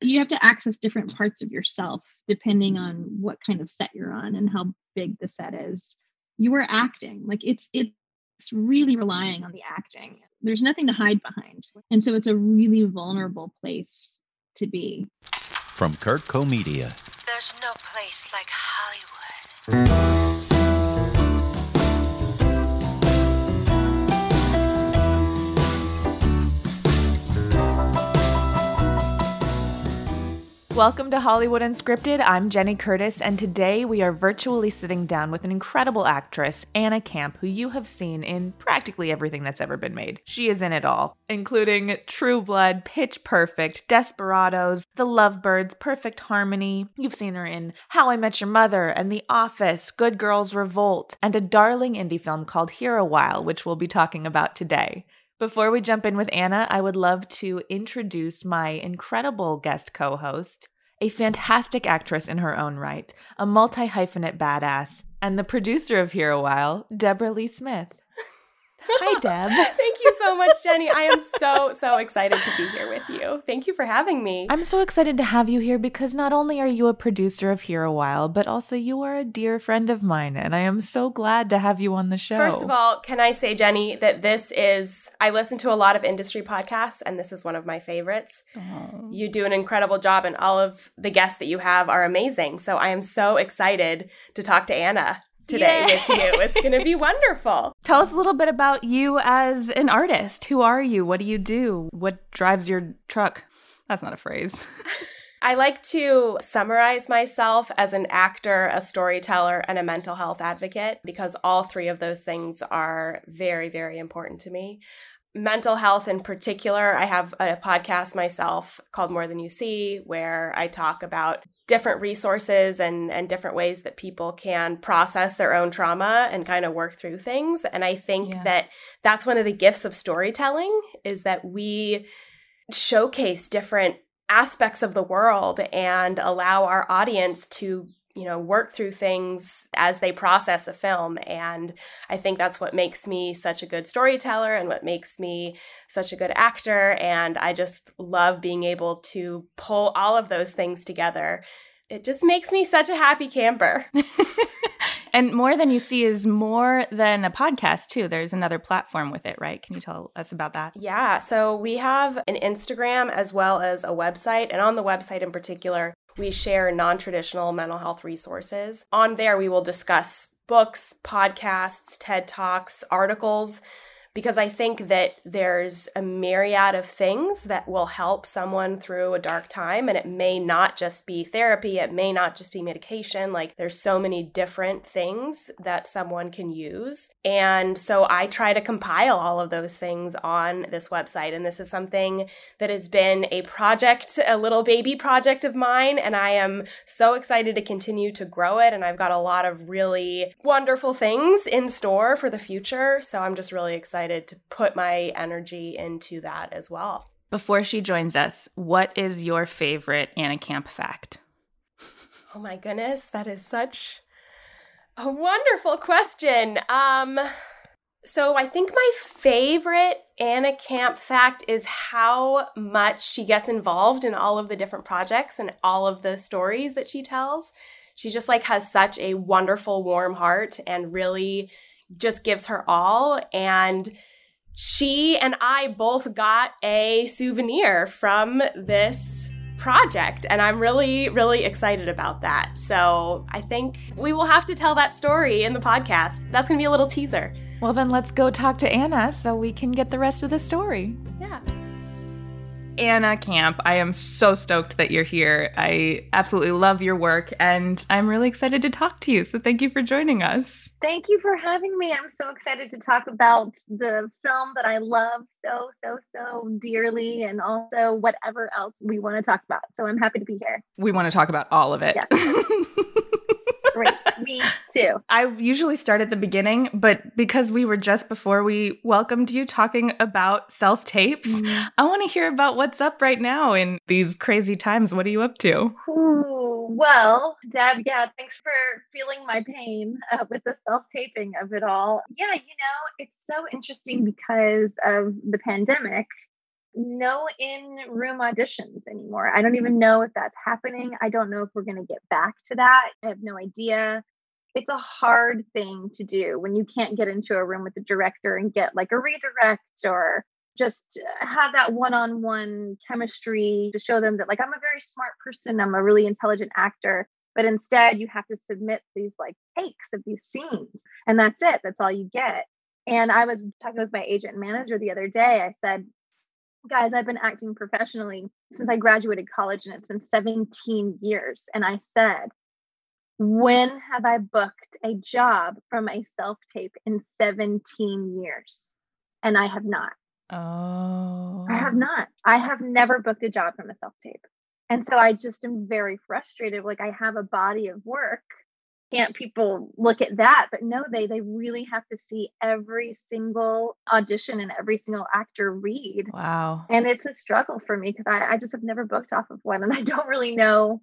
you have to access different parts of yourself depending on what kind of set you're on and how big the set is. You are acting. Like it's it's really relying on the acting. There's nothing to hide behind. And so it's a really vulnerable place to be. From Kurtco Media. There's no place like Hollywood. Welcome to Hollywood Unscripted. I'm Jenny Curtis, and today we are virtually sitting down with an incredible actress, Anna Camp, who you have seen in practically everything that's ever been made. She is in it all, including True Blood, Pitch Perfect, Desperados, The Lovebirds, Perfect Harmony. You've seen her in How I Met Your Mother and The Office, Good Girls Revolt, and a darling indie film called Here a While, which we'll be talking about today. Before we jump in with Anna, I would love to introduce my incredible guest co host, a fantastic actress in her own right, a multi hyphenate badass, and the producer of Here a While, Deborah Lee Smith. Hi, Deb. Thank you so much, Jenny. I am so, so excited to be here with you. Thank you for having me. I'm so excited to have you here because not only are you a producer of Here a While, but also you are a dear friend of mine. And I am so glad to have you on the show. First of all, can I say, Jenny, that this is, I listen to a lot of industry podcasts, and this is one of my favorites. Aww. You do an incredible job, and all of the guests that you have are amazing. So I am so excited to talk to Anna today Yay. with you. It's going to be wonderful. Tell us a little bit about you as an artist. Who are you? What do you do? What drives your truck? That's not a phrase. I like to summarize myself as an actor, a storyteller, and a mental health advocate because all three of those things are very, very important to me. Mental health, in particular, I have a podcast myself called More Than You See, where I talk about different resources and, and different ways that people can process their own trauma and kind of work through things. And I think Yeah. that that's one of the gifts of storytelling is that we showcase different aspects of the world and allow our audience to you know work through things as they process a film and i think that's what makes me such a good storyteller and what makes me such a good actor and i just love being able to pull all of those things together it just makes me such a happy camper and more than you see is more than a podcast too. There's another platform with it, right? Can you tell us about that? Yeah, so we have an Instagram as well as a website. And on the website in particular, we share non traditional mental health resources. On there, we will discuss books, podcasts, TED Talks, articles, because I think that there's a myriad of things that will help someone through a dark time. And it may not just be therapy, it may not just be medication. Like, there's so many different things that someone can use. And so I try to compile all of those things on this website. And this is something that has been a project, a little baby project of mine. And I am so excited to continue to grow it. And I've got a lot of really wonderful things in store for the future. So I'm just really excited to put my energy into that as well. Before she joins us, what is your favorite Anna Camp fact? Oh my goodness, that is such a wonderful question. Um so I think my favorite Anna Camp fact is how much she gets involved in all of the different projects and all of the stories that she tells. She just like has such a wonderful warm heart and really just gives her all and she and I both got a souvenir from this project and I'm really really excited about that. So, I think we will have to tell that story in the podcast. That's going to be a little teaser. Well, then let's go talk to Anna so we can get the rest of the story. Yeah. Anna Camp, I am so stoked that you're here. I absolutely love your work and I'm really excited to talk to you. So thank you for joining us. Thank you for having me. I'm so excited to talk about the film that I love so, so, so dearly and also whatever else we want to talk about. So I'm happy to be here. We want to talk about all of it. Great. me too. I usually start at the beginning, but because we were just before we welcomed you talking about self tapes, I want to hear about what's up right now in these crazy times. What are you up to? Ooh, well, Deb, yeah, thanks for feeling my pain uh, with the self taping of it all. Yeah, you know, it's so interesting because of the pandemic. No in room auditions anymore. I don't mm-hmm. even know if that's happening. Mm-hmm. I don't know if we're going to get back to that. I have no idea. It's a hard thing to do when you can't get into a room with the director and get like a redirect or just uh, have that one-on-one chemistry to show them that like I'm a very smart person, I'm a really intelligent actor, but instead you have to submit these like takes of these scenes and that's it. That's all you get. And I was talking with my agent and manager the other day. I said, guys, I've been acting professionally since I graduated college and it's been 17 years. And I said, when have I booked a job from a self tape in 17 years? And I have not. Oh. I have oh. not. I have never booked a job from a self tape. And so I just am very frustrated. Like I have a body of work. Can't people look at that? But no, they they really have to see every single audition and every single actor read. Wow. And it's a struggle for me because I, I just have never booked off of one and I don't really know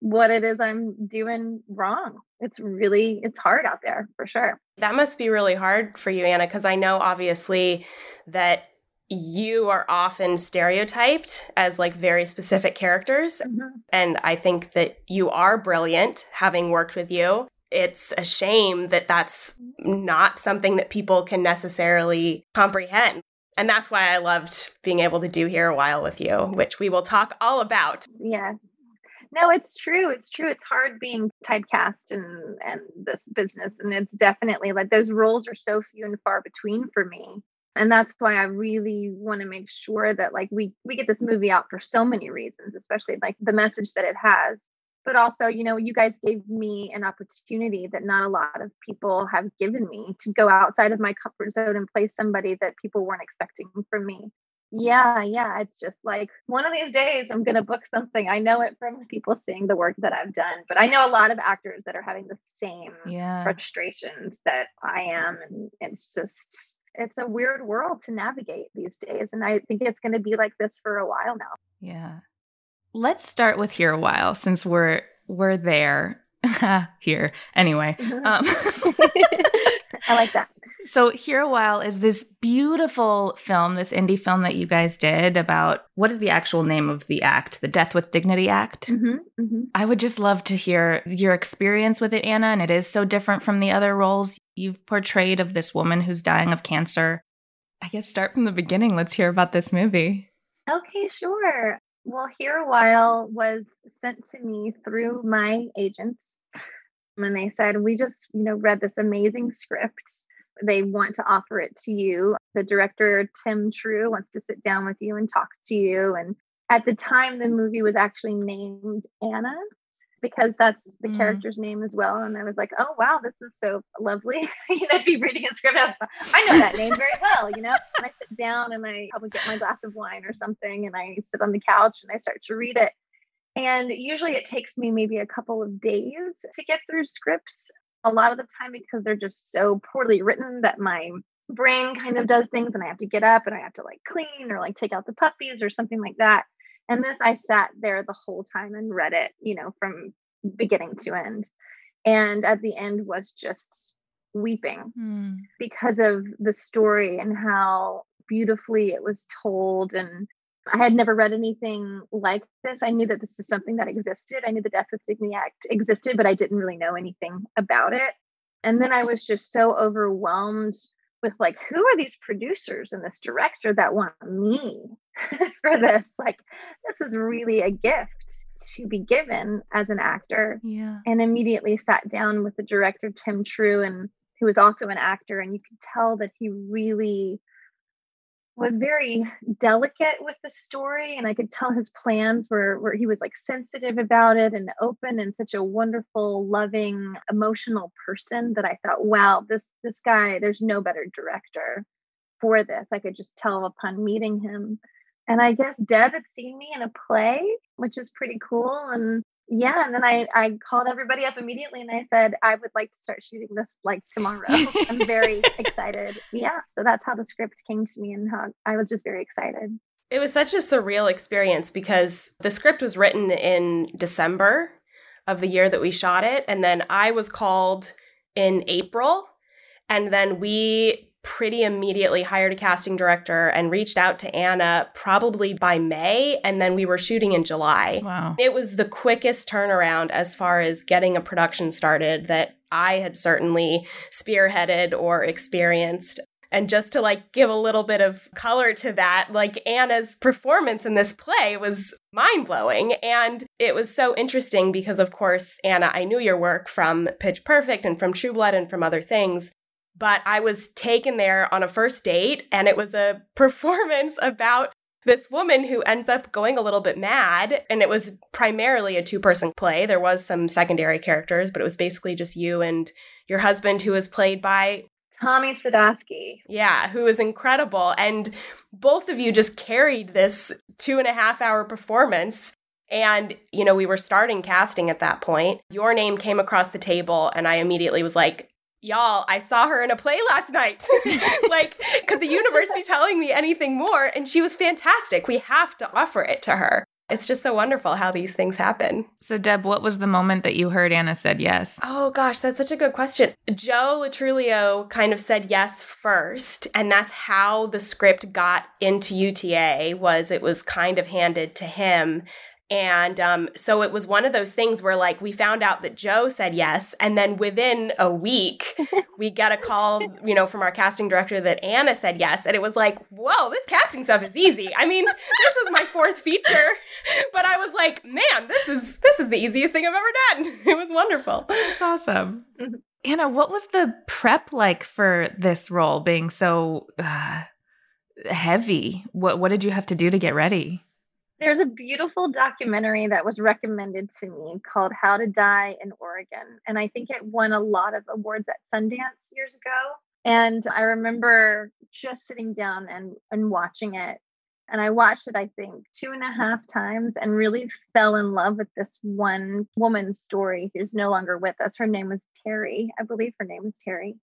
what it is I'm doing wrong. It's really it's hard out there for sure. That must be really hard for you, Anna, because I know obviously that you are often stereotyped as like very specific characters. Mm-hmm. And I think that you are brilliant having worked with you. It's a shame that that's not something that people can necessarily comprehend. And that's why I loved being able to do here a while with you, which we will talk all about. Yes. No, it's true. It's true. It's hard being typecast and and this business. And it's definitely like those roles are so few and far between for me and that's why i really want to make sure that like we we get this movie out for so many reasons especially like the message that it has. But also you know you guys gave me an opportunity that not a lot of people have given me to go outside of my comfort zone and play somebody that people weren't expecting from me. Yeah yeah it's just like one of these days i'm going to book something. I know it from people seeing the work that i've done but i know a lot of actors that are having the same Yeah. frustrations that i am and it's just it's a weird world to navigate these days and i think it's going to be like this for a while now Yeah. Let's start with here a while since we're we're there here. Anyway, um, i like that so here a while is this beautiful film, this indie film that you guys did about what is the actual name of the act, the Death with Dignity Act. hmm hmm I would just love to hear your experience with it, Anna. And it is so different from the other roles you've portrayed of this woman who's dying of cancer. I guess start from the beginning. Let's hear about this movie. okay sure well here a while was sent to me through my agents and they said we just you know read this amazing script they want to offer it to you. The director tim true wants to sit down with you and talk to you. And at the time the movie was actually named anna because that's the Mm. character's name as well. And i was like oh wow this is so lovely. You know to be reading a script. I, was I know that name very well you know? And i sit down and i probably get my glass of wine or something and i sit on the couch and i start to read it. And usually it takes me maybe a couple of days to get through scripts a lot of the time because they're just so poorly written that my brain kind of does things and I have to get up and I have to like clean or like take out the puppies or something like that. And this, I sat there the whole time and read it, you know, from beginning to end. And at the end was just weeping hmm. because of the story and how beautifully it was told. And I had never read anything like this. I knew that this is something that existed. I knew the Death with Dignity Act existed, but I didn't really know anything about it. And then I was just so overwhelmed with like, who are these producers and this director that want me for this? Like, this is really a gift to be given as an actor Yeah. and immediately sat down with the director Tim True and who was also an actor and you could tell that he really was very delicate with the story and I could tell his plans were where he was like sensitive about it and open and such a wonderful loving emotional person that I thought wow this this guy there's no better director for this. I could just tell upon meeting him. And I guess Deb had seen me in a play which is pretty cool and yeah and then i i called everybody up immediately and i said i would like to start shooting this like tomorrow i'm very excited yeah so that's how the script came to me and how i was just very excited It was such a surreal experience because the script was written in December of the year that we shot it. And then I was called in April. And then we pretty immediately hired a casting director and reached out to Anna probably by May, and then we were shooting in July. Wow. It was the quickest turnaround as far as getting a production started that I had certainly spearheaded or experienced. And just to like give a little bit of color to that, like Anna's performance in this play was mind blowing. And it was so interesting because, of course, Anna, I knew your work from Pitch Perfect and from True Blood and from other things. But I was taken there on a first date, and it was a performance about this woman who ends up going a little bit mad. And it was primarily a two person play. There was some secondary characters, but it was basically just you and your husband, who was played by Tommy Sadoski. yeah, who is incredible. And both of you just carried this two and a half hour performance. And, you know, we were starting casting at that point. Your name came across the table, and I immediately was like, Y'all, I saw her in a play last night. like, could the universe be telling me anything more? And she was fantastic. We have to offer it to her. It's just so wonderful how these things happen. So, Deb, what was the moment that you heard Anna said yes? Oh gosh, that's such a good question. Joe Lo Truglio kind of said yes first, and that's how the script got into UTA was it was kind of handed to him. And um, so it was one of those things where, like, we found out that Joe said yes, and then within a week, we get a call, you know, from our casting director that Anna said yes, and it was like, whoa, this casting stuff is easy. I mean, this was my fourth feature, but I was like, man, this is this is the easiest thing I've ever done. It was wonderful. It's awesome. Mhm. Anna, what was the prep like for this role being so uh, heavy? What what did you have to do to get ready? There's a beautiful documentary that was recommended to me called How to Die in Oregon. And I think it won a lot of awards at Sundance years ago. And I remember just sitting down and, and watching it. And I watched it, I think, two and a half times and really fell in love with this one woman's story who's no longer with us. Her name was Terry. I believe her name was Terry.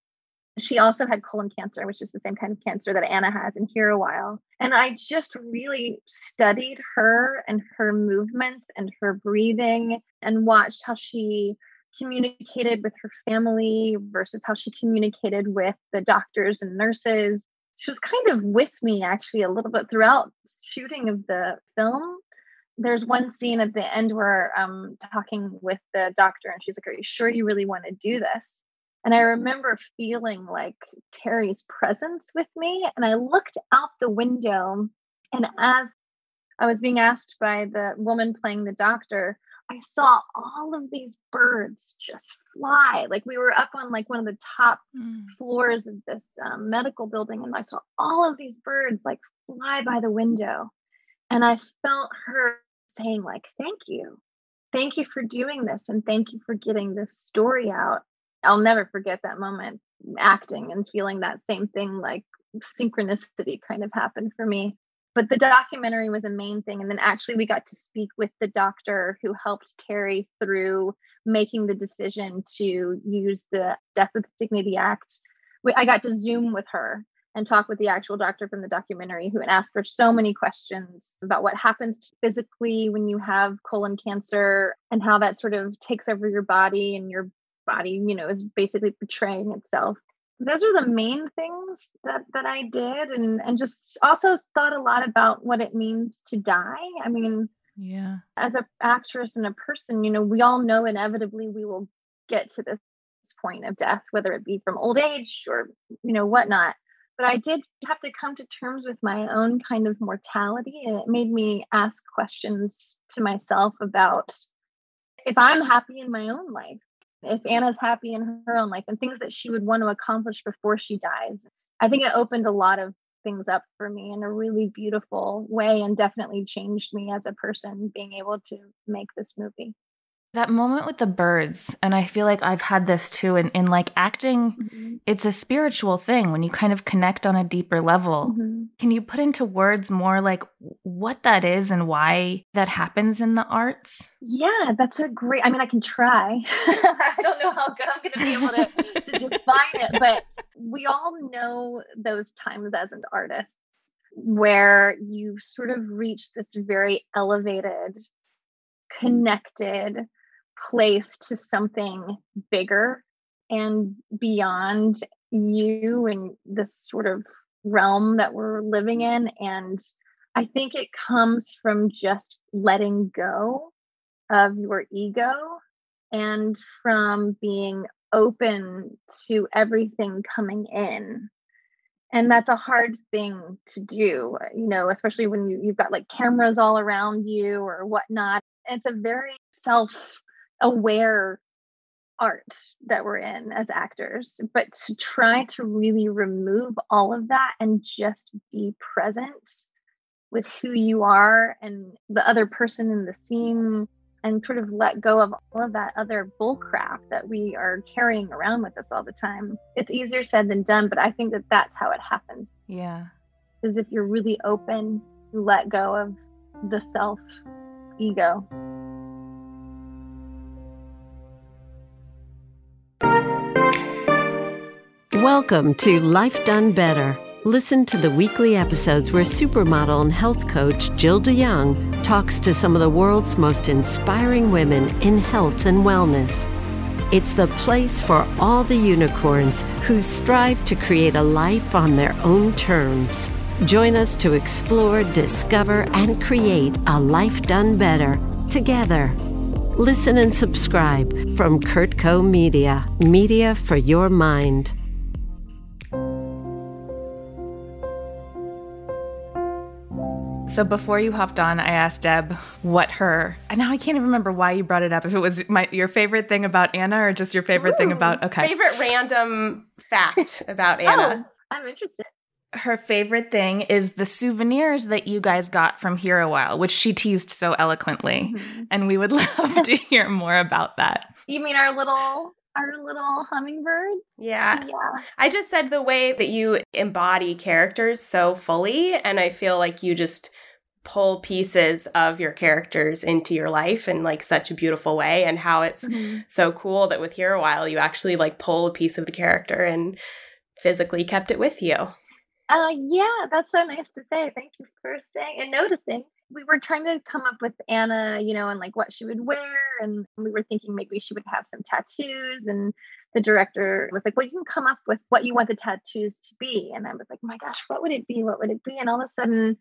She also had colon cancer, which is the same kind of cancer that Anna has in here a while. And I just really studied her and her movements and her breathing and watched how she communicated with her family versus how she communicated with the doctors and nurses. She was kind of with me actually a little bit throughout shooting of the film. There's one scene at the end where I'm talking with the doctor and she's like, Are you sure you really want to do this? And I remember feeling like Terry's presence with me. And I looked out the window, and as I was being asked by the woman playing the doctor, I saw all of these birds just fly. Like we were up on like one of the top floors of this um, medical building, and I saw all of these birds like fly by the window. And I felt her saying, like, thank you. Thank you for doing this and thank you for getting this story out. I'll never forget that moment acting and feeling that same thing like synchronicity kind of happened for me. But the documentary was a main thing. And then actually, we got to speak with the doctor who helped Terry through making the decision to use the Death with Dignity Act. I got to Zoom with her and talk with the actual doctor from the documentary who had asked her so many questions about what happens physically when you have colon cancer and how that sort of takes over your body and your body, you know, is basically betraying itself. Those are the main things that that I did and and just also thought a lot about what it means to die. I mean, Yeah. as an actress and a person, you know, we all know inevitably we will get to this point of death, whether it be from old age or, you know, whatnot. But I did have to come to terms with my own kind of mortality. And it made me ask questions to myself about if I'm happy in my own life, if Anna's happy in her own life, and things that she would want to accomplish before she dies. I think it opened a lot of things up for me in a really beautiful way and definitely changed me as a person being able to make this movie. That moment with the birds, and I feel like I've had this too in, in like acting, it's a spiritual thing when you kind of connect on a deeper level. Mhm. Can you put into words more like what that is and why that happens in the arts? Yeah, that's a great. I mean, I can try. I don't know how good I'm going to be able to, to define it, but we all know those times as an artist where you sort of reach this very elevated, connected place to something bigger and beyond you and this sort of realm that we're living mm. in. And I think it comes from just letting go of your ego and from being open to everything coming in and that's a hard thing to do you know especially when you, you've got like cameras all around you or whatnot it's a very self-aware art that we're in as actors but to try mm-hmm. to really remove all of that and just be present with who you are and the other person in the scene and sort of let go of all of that other bullcrap that we are carrying around with us all the time. It's easier said than done, but I think that that's how it happens. Yeah. Is if you're really open, you let go of the self ego. Welcome to Life Done Better Listen to the weekly episodes where supermodel and health coach Jill de Jong talks to some of the world's most inspiring women in health and wellness. It's the place for all the unicorns who strive to create a life on their own terms. Join us to explore, discover, and create a life done better together. Listen and subscribe from Kurtco Media, media for your mind. So before you hopped on, I asked Deb what her and now I can't even remember why you brought it up. If it was my your favorite thing about Anna or just your favorite Ooh, thing about okay. Favorite random fact about Anna. Oh, I'm interested. Her favorite thing is the souvenirs that you guys got from Here a While, which she teased so eloquently. Mm-hmm. And we would love to hear more about that. You mean our little our little hummingbird. Yeah. Yeah. I just said the way that you embody characters so fully and I feel like you just pull pieces of your characters into your life in like such a beautiful way and how it's mm-hmm. so cool that with here a while you actually like pull a piece of the character and physically kept it with you. Uh yeah, that's so nice to say. Thank you for saying and noticing. We were trying to come up with Anna, you know, and like what she would wear and we were thinking maybe she would have some tattoos and the director was like, "Well, you can come up with what you want the tattoos to be." And I was like, "My gosh, what would it be? What would it be?" And all of a sudden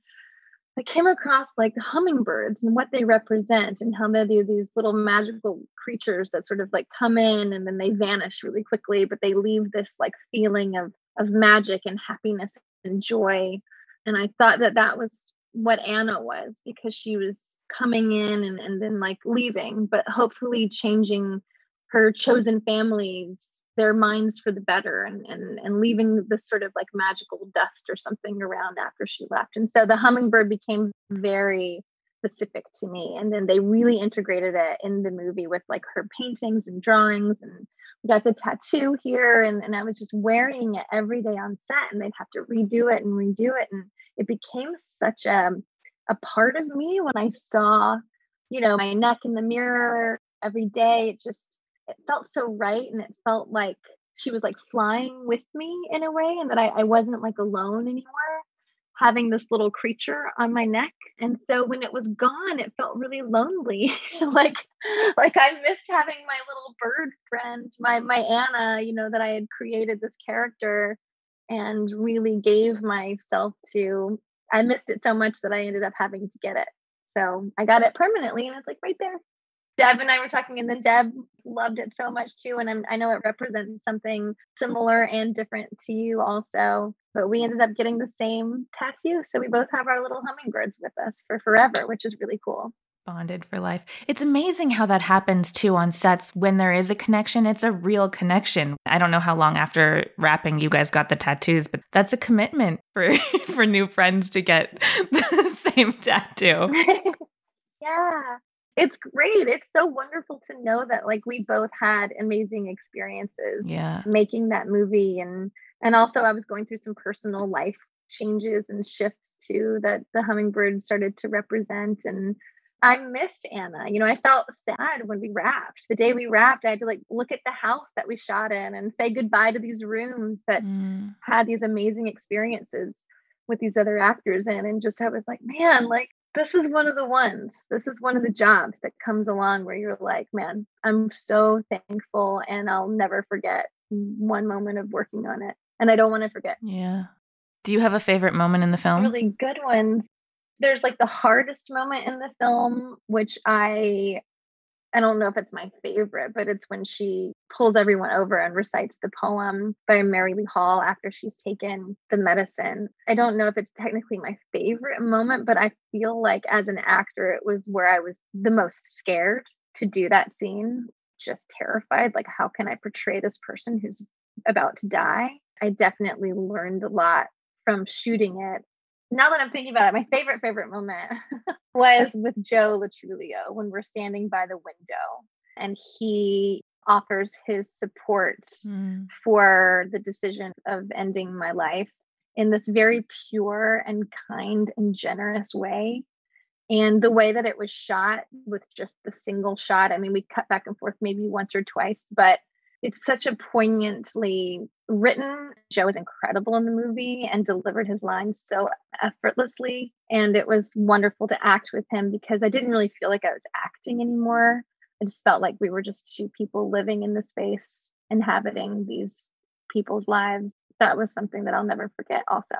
I came across like hummingbirds and what they represent and how they're these little magical creatures that sort of like come in and then they vanish really quickly, but they leave this like feeling of of magic and happiness and joy. And I thought that that was what Anna was because she was coming in and, and then like leaving, but hopefully changing her chosen families their minds for the better and, and and leaving this sort of like magical dust or something around after she left. And so the hummingbird became very specific to me and then they really integrated it in the movie with like her paintings and drawings and we got the tattoo here and, and i was just wearing it every day on set and they'd have to redo it and redo it and it became such a, a part of me when i saw you know my neck in the mirror every day. It just it felt so right and it felt like she was like flying with me in a way and that I, I wasn't like alone anymore having this little creature on my neck. And so when it was gone it felt really lonely. Like like i missed having my little bird friend my my anna you know that i had created this character and really gave myself to i missed it so much that i ended up having to get it. So i got it permanently and it's like right there Deb and I were talking, and then Deb loved it so much too. And I'm, I know it represents something similar and different to you also. But we ended up getting the same tattoo. So we both have our little hummingbirds with us for forever, which is really cool. Bonded for life. It's amazing how that happens too on sets. When there is a connection, it's a real connection. I don't know how long after wrapping you guys got the tattoos, but that's a commitment for for new friends to get the same tattoo. yeah it's great. It's so wonderful to know that like we both had amazing experiences yeah. making that movie and and also I was going through some personal life changes and shifts too that the hummingbird started to represent and I missed Anna. You know, I felt sad when we wrapped. The day we wrapped, I had to like look at the house that we shot in and say goodbye to these rooms that mm. had these amazing experiences with these other actors in and just I was like, man, like this is one of the ones. This is one of the jobs that comes along where you're like, man, I'm so thankful and I'll never forget one moment of working on it. and I don't want to forget. Yeah. Do you have a favorite moment in the film? Really good ones. There's like the hardest moment in the film, which I I don't know if it's my favorite, but it's when she pulls everyone over and recites the poem by Mary Lee Hall after she's taken the medicine. I don't know if it's technically my favorite moment, but I feel like as an actor, it was where I was the most scared to do that scene, just terrified. Like, how can I portray this person who's about to die? I definitely learned a lot from shooting it now that I'm thinking about it, my favorite, favorite moment was with Joe Lo Truglio when we're standing by the window and he offers his support mm. for the decision of ending my life in this very pure and kind and generous way. And the way that it was shot with just the single shot, I mean, we cut back and forth maybe once or twice, but it's such a poignantly written. Joe is incredible in the movie and delivered his lines so effortlessly. And it was wonderful to act with him because I didn't really feel like I was acting anymore. I just felt like we were just two people living in the space, inhabiting these people's lives. That was something that I'll never forget, also.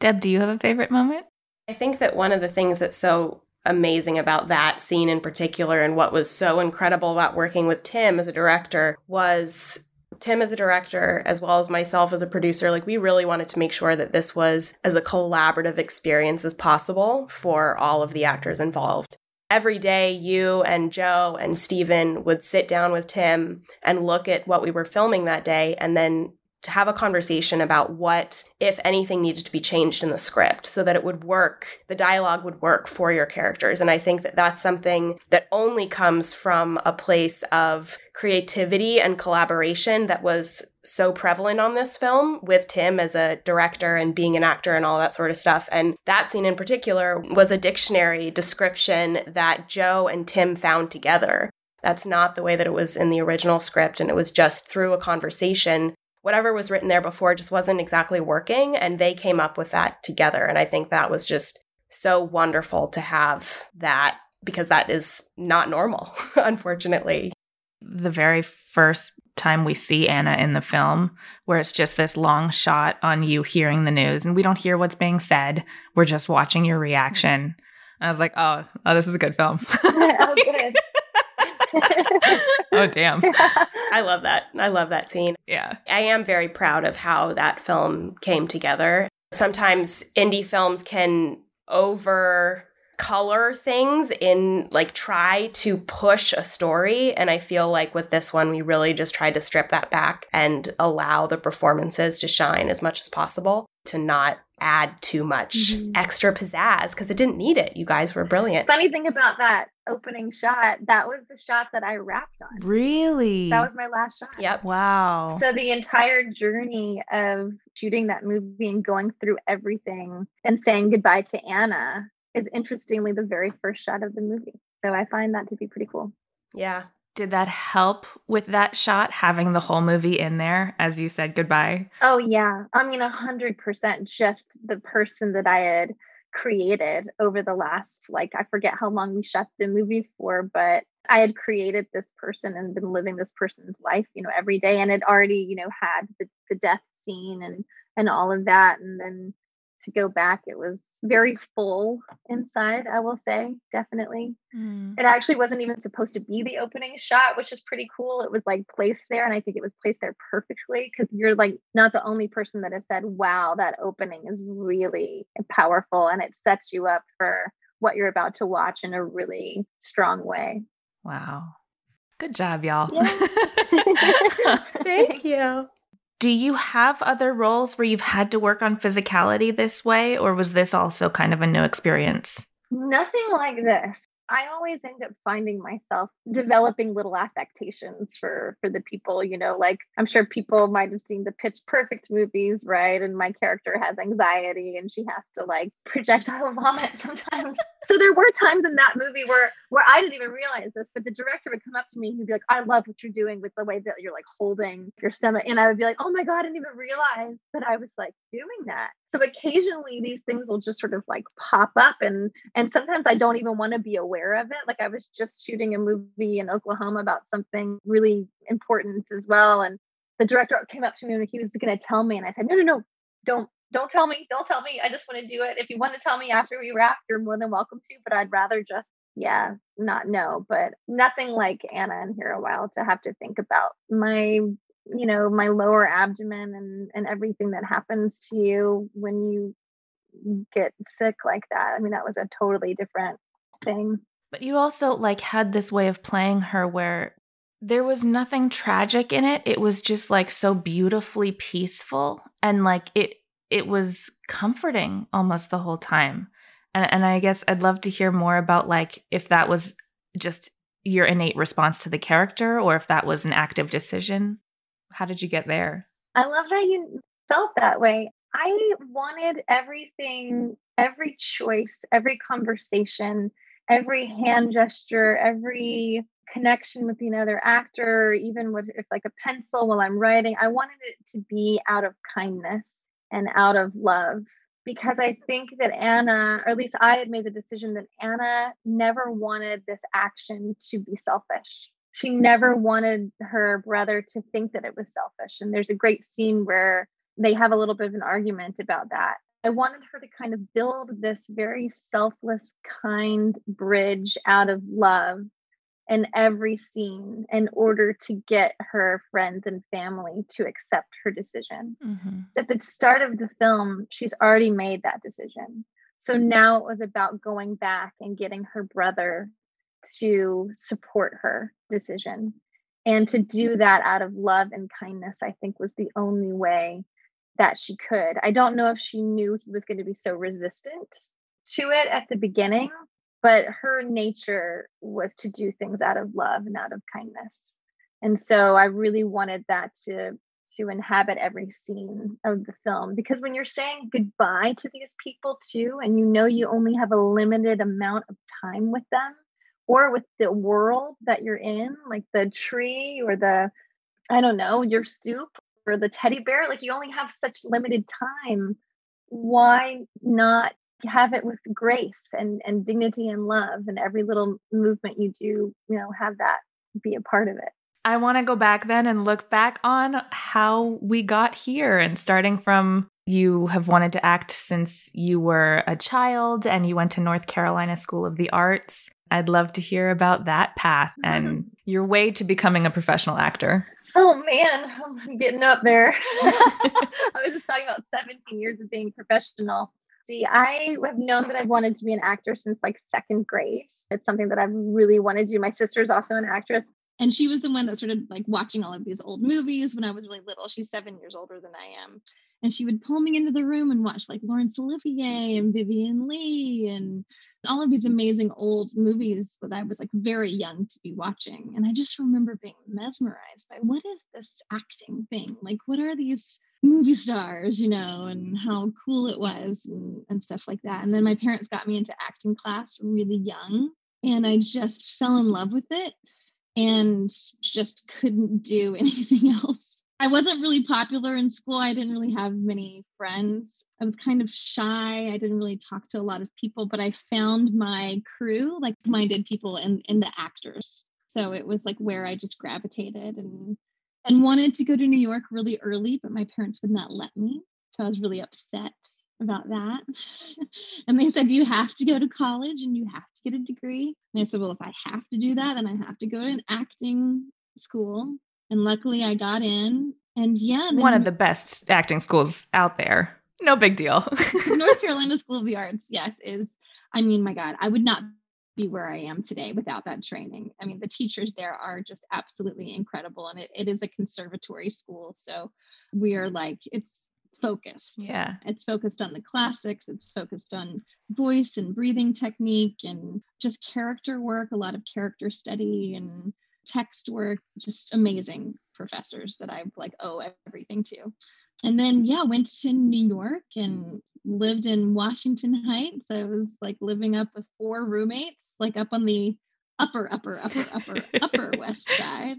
Deb, do you have a favorite moment? I think that one of the things that's so amazing about that scene in particular and what was so incredible about working with Tim as a director was Tim as a director, as well as myself as a producer, like we really wanted to make sure that this was as a collaborative experience as possible for all of the actors involved. Every day, you and Joe and Stephen would sit down with Tim and look at what we were filming that day and then to have a conversation about what, if anything, needed to be changed in the script so that it would work, the dialogue would work for your characters. And I think that that's something that only comes from a place of creativity and collaboration that was so prevalent on this film with Tim as a director and being an actor and all that sort of stuff. And that scene in particular was a dictionary description that Joe and Tim found together. That's not the way that it was in the original script. And it was just through a conversation whatever was written there before just wasn't exactly working. And they came up with that together. And I think that was just so wonderful to have that because that is not normal, unfortunately. The very first time we see Anna in the film, where it's just this long shot on you hearing the news and we don't hear what's being said, we're just watching your reaction. And I was like, oh, oh, this is a good film. oh, good. oh damn. I love that. I love that scene. Yeah. I am very proud of how that film came together. Sometimes indie films can over color things in like try to push a story and i feel like with this one we really just tried to strip that back and allow the performances to shine as much as possible to not add too much mm-hmm. extra pizzazz because it didn't need it. You guys were brilliant. Funny thing about that opening shot, that was the shot that I wrapped on. Really? That was my last shot. Yep. Wow. So the entire journey of shooting that movie and going through everything and saying goodbye to Anna is interestingly the very first shot of the movie. So I find that to be pretty cool. Yeah. Did that help with that shot, having the whole movie in there as you said goodbye? Oh, yeah. I mean, a hundred percent. Just the person that I had created over the last, like, I forget how long we shot the movie for, but I had created this person and been living this person's life, you know, every day and had already, you know, had the, the death scene and and all of that. And then to go back. It was very full inside, I will say, definitely. Mm. It actually wasn't even supposed to be the opening shot, which is pretty cool. It was like placed there, and I think it was placed there perfectly because you're like not the only person that has said, wow, that opening is really powerful and it sets you up for what you're about to watch in a really strong way. Wow. Good job, y'all. Yeah. Thank you. Do you have other roles where you've had to work on physicality this way, or was this also kind of a new experience? Nothing like this. I always end up finding myself developing little affectations for for the people, you know, like I'm sure people might have seen the pitch perfect movies, right? And my character has anxiety and she has to like projectile vomit sometimes. so there were times in that movie where where I didn't even realize this, but the director would come up to me and he'd be like, I love what you're doing with the way that you're like holding your stomach. And I would be like, oh my God, I didn't even realize that I was like doing that so occasionally these things will just sort of like pop up and and sometimes i don't even want to be aware of it like i was just shooting a movie in oklahoma about something really important as well and the director came up to me and he was going to tell me, and I said, no, no, no, don't, don't tell me, don't tell me. I just want to do it. If you want to tell me after we wrap, you're more than welcome to. But I'd rather just, yeah, not know. But nothing like Anna and a while to have to think about my you know my lower abdomen and and everything that happens to you when you get sick like that i mean that was a totally different thing but you also like had this way of playing her where there was nothing tragic in it. It was just like so beautifully peaceful and like it it was comforting almost the whole time. And and I guess I'd love to hear more about like if that was just your innate response to the character or if that was an active decision. How did you get there? I love that you felt that way. I wanted everything, every choice, every conversation every hand gesture, every connection with another actor, even with if like a pencil while I'm writing, I wanted it to be out of kindness and out of love because I think that Anna, or at least I had made the decision that Anna never wanted this action to be selfish. She never wanted her brother to think that it was selfish. And there's a great scene where they have a little bit of an argument about that. I wanted her to kind of build this very selfless, kind bridge out of love in every scene in order to get her friends and family to accept her decision. Mm-hmm. At the start of the film, she's already made that decision. So now it was about going back and getting her brother to support her decision. And to do mm-hmm. that out of love and kindness, I think was the only way that she could. I don't know if she knew he was going to be so resistant to it at the beginning, but her nature was to do things out of love and out of kindness. And so I really wanted that to to inhabit every scene of the film because when you're saying goodbye to these people too and you know you only have a limited amount of time with them or with the world that you're in like the tree or the I don't know, your soup or the teddy bear like you only have such limited time why not have it with grace and and dignity and love and every little movement you do you know have that be a part of it? I want to go back then and look back on how we got here and starting from you have wanted to act since you were a child and you went to north carolina school of the arts i'd love to hear about that path and mm-hmm. your way to becoming a professional actor Oh man, I'm getting up there. I was just talking about 17 years of being professional. See, I have known that I've wanted to be an actor since like second grade. It's something that I've really wanted to do. My sister's also an actress. And she was the one that started like watching all of these old movies when I was really little. She's seven years older than I am. And she would pull me into the room and watch like Laurence Olivier and Vivien Leigh and all of these amazing old movies that I was like very young to be watching. And I just remember being mesmerized by what is this acting thing? Like, what are these movie stars, you know, and how cool it was and, and stuff like that. And then my parents got me into acting class really young. And I just fell in love with it and just couldn't do anything else. I wasn't really popular in school. I didn't really have many friends. I was kind of shy. I didn't really talk to a lot of people, but I found my crew, like minded people in, in the actors. So it was like where I just gravitated and and wanted to go to New York really early, but my parents would not let me. So I was really upset about that. and they said, You have to go to college and you have to get a degree. And I said, Well, if I have to do that, then I have to go to an acting school and luckily I got in. And yeah, one of the best acting schools out there. No big deal. North Carolina School of the Arts, yes, is I mean, my God, I would not be where I am today without that training. I mean, the teachers there are just absolutely incredible. And it, it is a conservatory school. So we are like, it's focused. Yeah. It's focused on the classics, it's focused on voice and breathing technique and just character work, a lot of character study and text work, just mm-hmm. amazing professors that I like owe everything to. And then yeah, went to New York and lived in Washington Heights. I was like living up with four roommates, like up on the upper, upper, upper, upper, upper west side.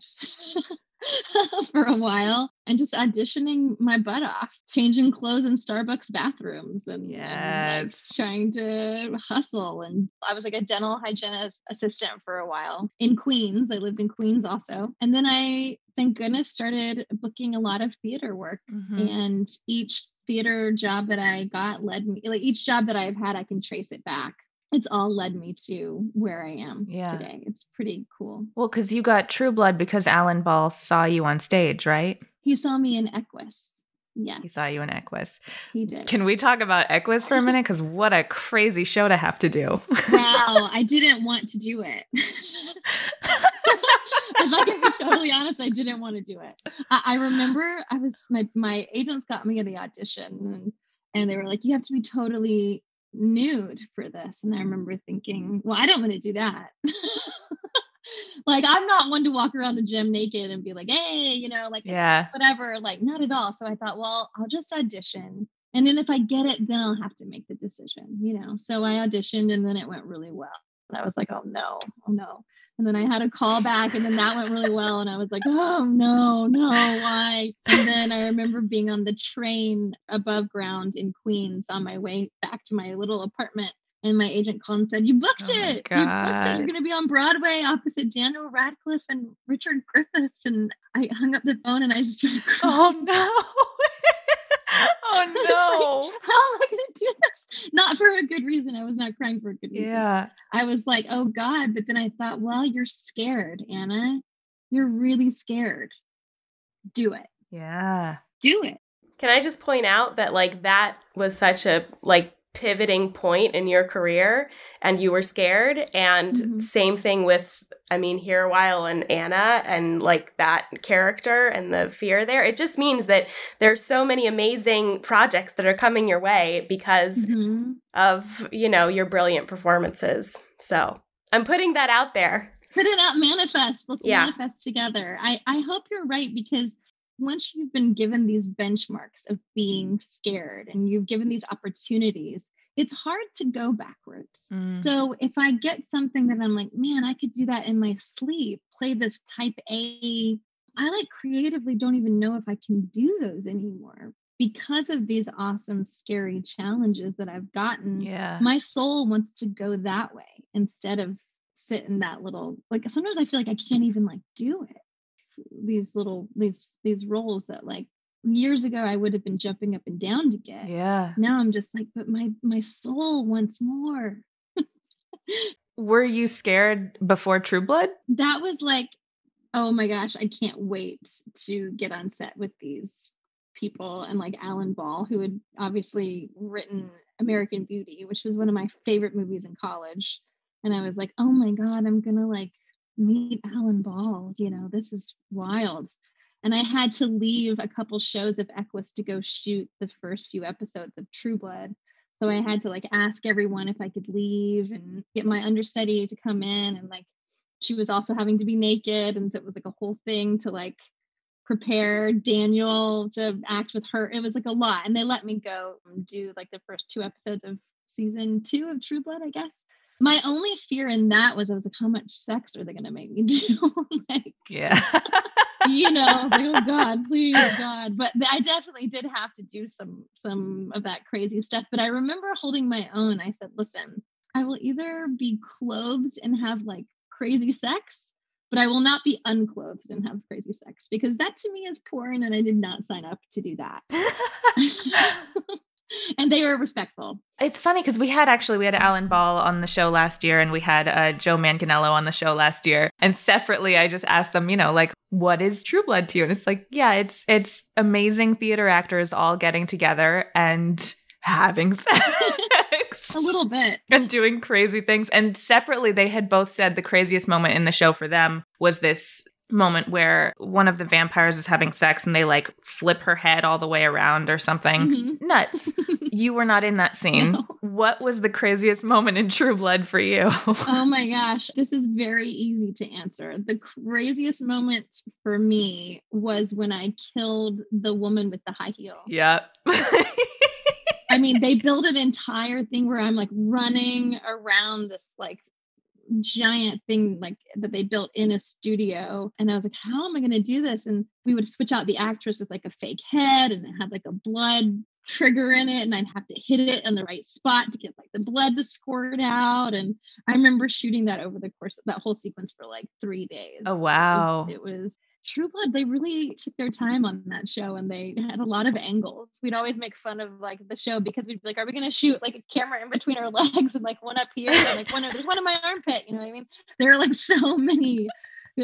for a while and just auditioning my butt off, changing clothes in Starbucks bathrooms and, and, like, Yes. trying to hustle. And I was like a dental hygienist assistant for a while in Queens. I lived in Queens also. And then I, thank goodness, started booking a lot of theater work. Mhm. And each theater job that I got led me, like each job that I've had, I can trace it back. It's all led me to where I am Yeah. today. It's pretty cool. Well, because you got True Blood because Alan Ball saw you on stage, right? He saw me in Equus. Yeah. He saw you in Equus. he did. Can we talk about Equus for a minute? Because what a crazy show to have to do. wow, I didn't want to do it. if I can be totally honest, I didn't want to do it. I, I remember I was my my agents got me in the audition and and they were like, you have to be totally nude for this. And I mm. remember thinking, well, I don't want to do that. like I'm not one to walk around the gym naked and be like, hey, you know, like yeah. whatever, like not at all. So I thought, well, I'll just audition. And then if I get it, then I'll have to make the decision, you know. So I auditioned and then it went really well. And I was like, oh no, oh no. And then I had a call back and then that went really well. And I was like, oh no, no, why? And then I remember being on the train above ground in Queens on my way back to my little apartment. And my agent called and said, You booked Oh it. You booked it. You're going to be on Broadway opposite Daniel Radcliffe and Richard Griffiths. And I hung up the phone and I just started oh, crying. Oh no. Oh no. How am I going to do this? Not for a good reason. I was not crying for a good reason. Yeah. I was like, oh God. But then I thought, well, you're scared, Anna. You're really scared. Do it. Yeah. Do it. Can I just point out that like that was such a like pivoting point in your career and you were scared and Mhm. same thing with I mean here a while and Anna and like that character and the fear there it just means that there's so many amazing projects that are coming your way because Mhm. of you know your brilliant performances so I'm putting that out there Put it out, manifest. Let's Yeah. manifest together. I, I hope you're right because once you've been given these benchmarks of being scared and you've given these opportunities, it's hard to go backwards. Mm. So if I get something that I'm like, man, I could do that in my sleep, play this type A, I like creatively don't even know if I can do those anymore because of these awesome, scary challenges that I've gotten. Yeah. My soul wants to go that way instead of sit in that little like sometimes I feel like I can't even like do it. These little these these roles that like years ago I would have been jumping up and down to get Yeah. now i'm just like but my my soul wants more Were you scared before True Blood? that was like oh my gosh i can't wait to get on set with these people and like alan ball who had obviously written american beauty which was one of my favorite movies in college and i was like oh my god i'm gonna like meet alan ball you know this is wild and i had to leave a couple shows of equus to go shoot the first few episodes of true blood. So i had to like ask everyone if i could leave and get my understudy to come in. And like she was also having to be naked. And so it was like a whole thing to like prepare daniel to act with her. It was like a lot. And they let me go do like the first two episodes of season two of true blood i guess. My only fear in that was i was like how much sex are they going to make me do? Like Yeah. you know, I was like, oh God, please God. But I definitely did have to do some some of that crazy stuff. But I remember holding my own. I said, listen, I will either be clothed and have like crazy sex, but I will not be unclothed and have crazy sex because that to me is porn and I did not sign up to do that. and they were respectful. It's funny because we had actually we had Alan Ball on the show last year, and we had uh, Joe Manganiello on the show last year. And separately, I just asked them, you know, like, what is True Blood to you? And it's like, yeah, it's it's amazing theater actors all getting together and having sex, A little bit. and doing crazy things. And separately, they had both said the craziest moment in the show for them was this moment where one of the vampires is having sex and they like flip her head all the way around or something. Mhm. Nuts. you were not in that scene. No. What was the craziest moment in True Blood for you? oh my gosh, this is very easy to answer. The craziest moment for me was when I killed the woman with the high heel. yep. I mean, they built an entire thing where I'm like running around this like giant thing like that they built in a studio. And I was like, how am I going to do this? And we would switch out the actress with like a fake head and it had like a blood trigger in it and I'd have to hit it in the right spot to get like the blood to squirt out. And I remember shooting that over the course of that whole sequence for like three days. Oh wow. It was, it was True Blood, they really took their time on that show and they had a lot of angles. We'd always make fun of like the show because we'd be like, are we gonna shoot like a camera in between our legs and like one up here and like one there's one in my armpit, you know what I mean? There are like so many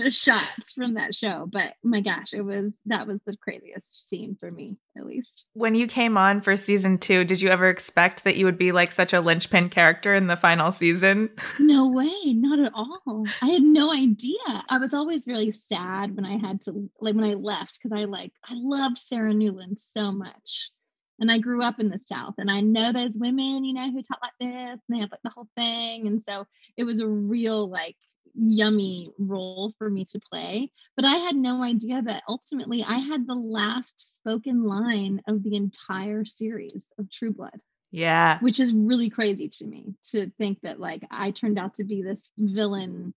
shots from that show. But my gosh, it was that was the craziest scene for me, at least. When you came on for season two, did you ever expect that you would be like such a linchpin character in the final season? No way, not at all. I had no idea. I was always really sad when I had to like when I left because I like I loved Sarah Newlin so much. And I grew up in the South and I know those women, you know, who talk like this and they have like the whole thing. And so it was a real like yummy role for me to play. But I had no idea that ultimately I had the last spoken line of the entire series of True Blood. Yeah. Which is really crazy to me to think that like I turned out to be this villain.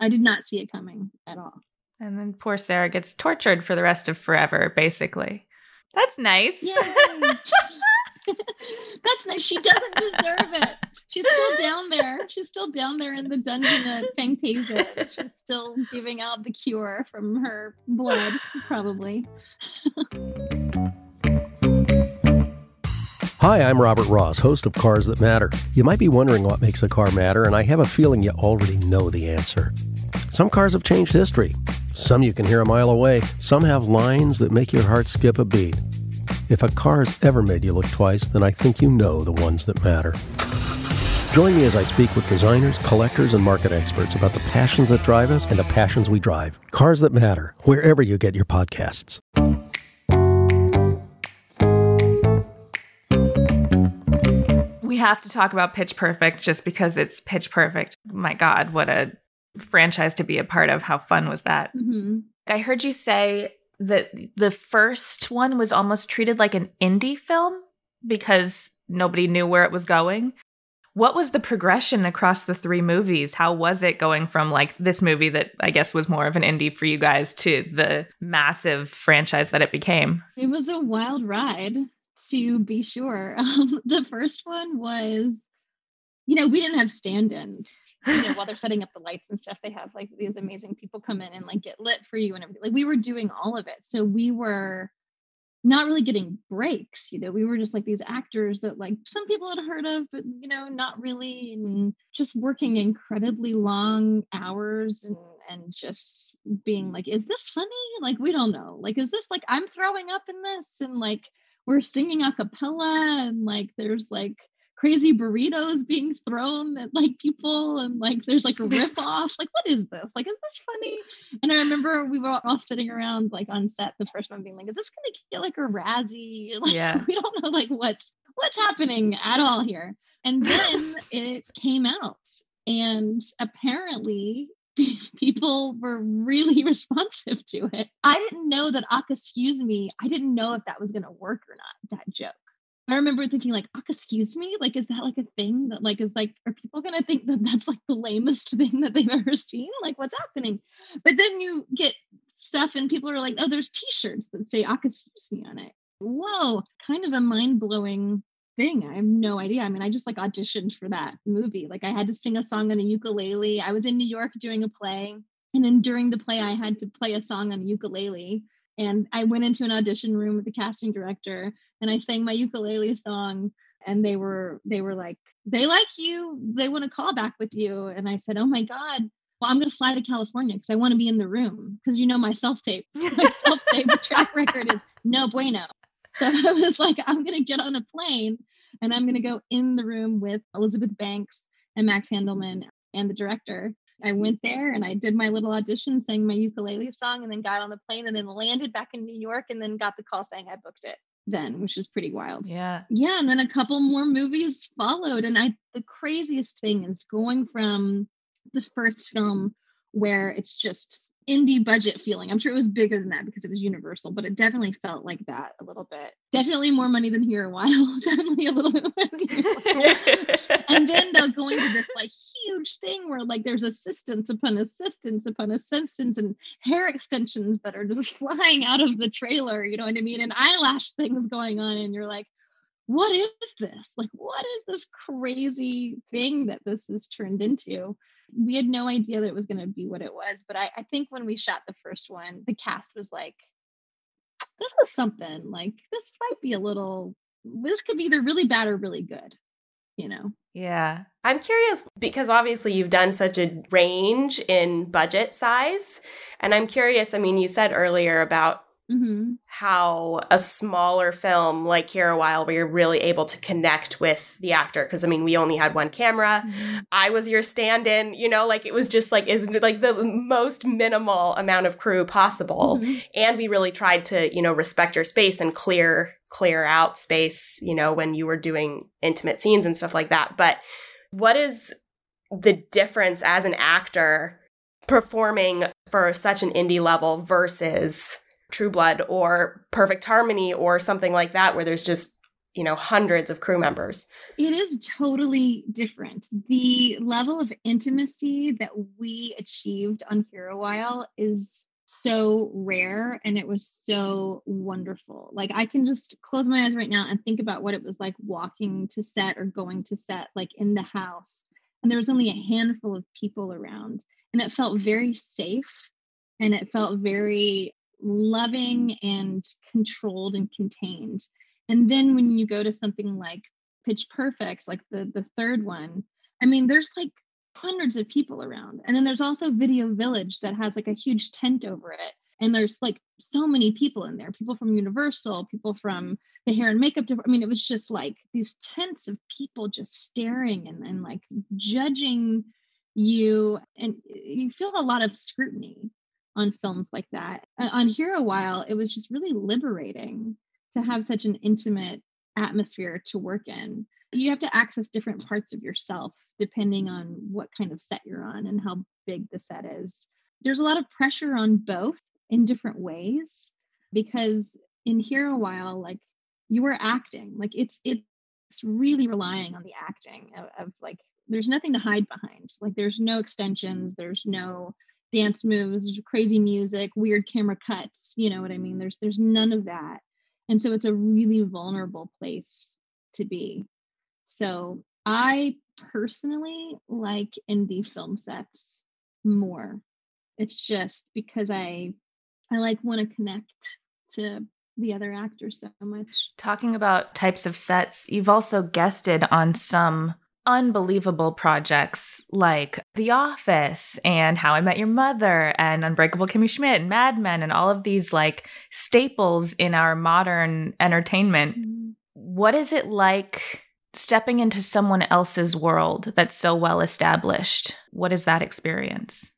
I did not see it coming at all. And then poor Sarah gets tortured for the rest of forever, basically. That's nice. That's nice. She doesn't deserve it. She's still down there. She's still down there in the dungeon at Fangtasia. She's still giving out the cure from her blood, probably. Hi, I'm Robert Ross, host of Cars That Matter. You might be wondering what makes a car matter, and I have a feeling you already know the answer. Some cars have changed history. Some you can hear a mile away. Some have lines that make your heart skip a beat. If a car's ever made you look twice, then I think you know the ones that matter. Join me as I speak with designers, collectors, and market experts about the passions that drive us and the passions we drive. Cars that matter, wherever you get your podcasts. We have to talk about Pitch Perfect just because it's Pitch Perfect. My God, what a franchise to be a part of. How fun was that? Mm-hmm. I heard you say that the first one was almost treated like an indie film because nobody knew where it was going. What was the progression across the three movies? How was it going from like this movie that I guess was more of an indie for you guys to the massive franchise that it became? It was a wild ride, to be sure. Um, the first one was, you know, we didn't have stand ins. You know, while they're setting up the lights and stuff, they have like these amazing people come in and like get lit for you and everything. Like we were doing all of it. So we were not really getting breaks you know we were just like these actors that like some people had heard of but you know not really and just working incredibly long hours and and just being like is this funny? Like we don't know. Like is this like i'm throwing up in this? And like we're singing a cappella and like there's like crazy burritos being thrown at like people and like there's like a rip off like what is this? Like is this funny? And i remember we were all sitting around like on set the first one being like is this gonna get like a razzie? Like Yeah. we don't know like what's what's happening at all here. And then it came out and apparently people were really responsive to it. I didn't know that "Aka, excuse me. I didn't know if that was gonna work or not that joke I remember thinking like, oh, excuse me, like, is that like a thing that like is like, are people gonna think that that's like the lamest thing that they've ever seen? Like, what's happening? But then you get stuff and people are like, oh, there's T-shirts that say "Aka, excuse me" on it. Whoa, kind of a mind blowing thing. I have no idea. I mean, I just like auditioned for that movie. Like, I had to sing a song on a ukulele. I was in New York doing a play, and then during the play, I had to play a song on a ukulele. And I went into an audition room with the casting director and I sang my ukulele song and they were they were like they like you. They want to call back with you. And I said oh my god. Well I'm going to fly to California because I want to be in the room because you know my self tape. My self tape track record is no bueno. So I was like I'm going to get on a plane and I'm going to go in the room with Elizabeth Banks and Max Handelman and the director I mm-hmm. went there and I did my little audition, sang my ukulele song, and then got on the plane and then landed back in New York and then got the call saying I booked it then, which was pretty wild. Yeah. Yeah. And then a couple more movies followed. And I the craziest thing is going from the first film where it's just indie budget feeling. I'm sure it was bigger than that because it was Universal, but it definitely felt like that a little bit. Definitely more money than Here While. definitely a little bit and then they'll go into this like huge thing where like there's assistance upon assistance upon assistance and hair extensions that are just flying out of the trailer. You know what I mean? And eyelash things going on, and you're like, what is this? Like, what is this crazy thing that this has turned into? We had no idea that it was going to be what it was. But I, I think when we shot the first one, the cast was like, this is something like this might be a little, this could be either really bad or really good, you know? Yeah. I'm curious because obviously you've done such a range in budget size. And I'm curious, I mean, you said earlier about Mm-hmm. how a smaller film like Here a While, where you're really able to connect with the actor. Because I mean, we only had one camera. Mm-hmm. I was your stand-in. You know, like it was just like is like the most minimal amount of crew possible, mm-hmm. and we really tried to you know respect your space and clear clear out space. You know, when you were doing intimate scenes and stuff like that. But what is the difference as an actor performing for such an indie level versus True Blood or Perfect Harmony or something like that, where there's just, you know, hundreds of crew members. It is totally different. The level of intimacy that we achieved on Here a While is so rare and it was so wonderful. Like I can just close my eyes right now and think about what it was like walking to set or going to set, like in the house. And there was only a handful of people around. And it felt very safe and it felt very loving and controlled and contained. And then when you go to something like Pitch Perfect, like the the third one, I mean, there's like hundreds of people around. And then there's also Video Village that has like a huge tent over it. And there's like so many people in there, people from Universal, people from the hair and makeup. I mean, it was just like these tents of people just staring and, and like judging you. And you feel a lot of scrutiny on films like that. On Here a While, it was just really liberating to have such an intimate atmosphere to work in. You have to access different parts of yourself depending on what kind of set you're on and how big the set is. There's a lot of pressure on both in different ways because in Here a While, like you were acting, like it's it's really relying on the acting of, of like there's nothing to hide behind. Like there's no extensions, there's no dance moves, crazy music, weird camera cuts, you know what I mean? Mm-hmm. There's there's none of that. And so it's a really vulnerable place to be. So I personally like indie film sets more. It's just because I I like want to connect to the other actors so much. Talking about types of sets, you've also guested on some unbelievable projects like The Office and How I Met Your Mother and Unbreakable Kimmy Schmidt and Mad Men and all of these like staples in our modern entertainment. Mm-hmm. What is it like stepping into someone else's world that's so well established? What is that experience?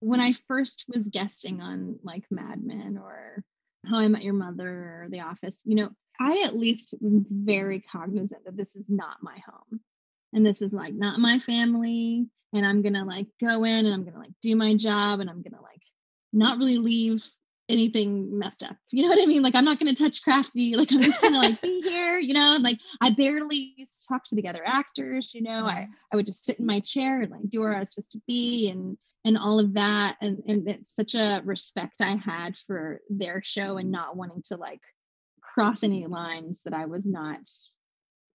When I first was guesting on like Mad Men or How I Met Your Mother or The Office, you know, I at least am very cognizant that this is not my home and this is like not my family and i'm gonna like go in and i'm gonna like do my job and i'm gonna like not really leave anything messed up you know what i mean? Like i'm not gonna touch crafty like i'm just gonna like be here you know? Like i barely used to talk to the other actors you know? I mm-hmm. i would just sit in my chair and like do where i was supposed to be and and all of that and and it's such a respect i had for their show and mm-hmm. not wanting to like cross any lines that i was not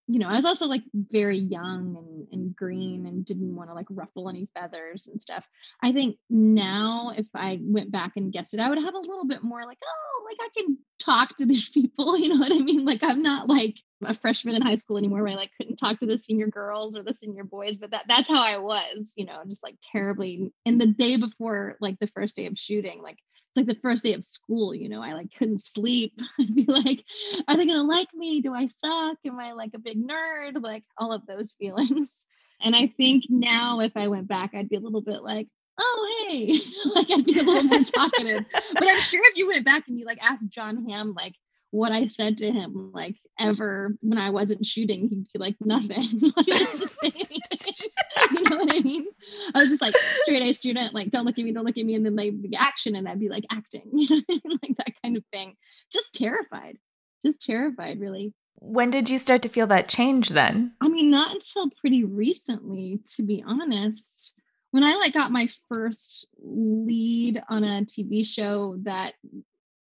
you know, I was also like very young and, and green and didn't want to like ruffle any feathers and stuff. I think now if I went back and guessed it, I would have a little bit more like, oh, like I can talk to these people. You know what I mean? Like I'm not like a freshman in high school anymore where I like couldn't talk to the senior girls or the senior boys, but that that's how I was, you know, just like terribly. And the day before like the first day of shooting, like like the first day of school, you know, I like couldn't sleep. I'd be like, are they gonna like me? Do I suck? Am I like a big nerd? Like all of those feelings. And I think now if I went back, I'd be a little bit like, oh hey, like I'd be a little more talkative. but I'm sure if you went back and you like asked Jon Hamm, like, what I said to him, like ever when I wasn't shooting, he'd be like, nothing. like, you know what I mean? I was just like straight A student, like, don't look at me, don't look at me. And then like be action. And I'd be like acting, you know, like that kind of thing. Just terrified, just terrified, really. When did you start to feel that change then? I mean, not until pretty recently, to be honest. When I like got my first lead on a TV show that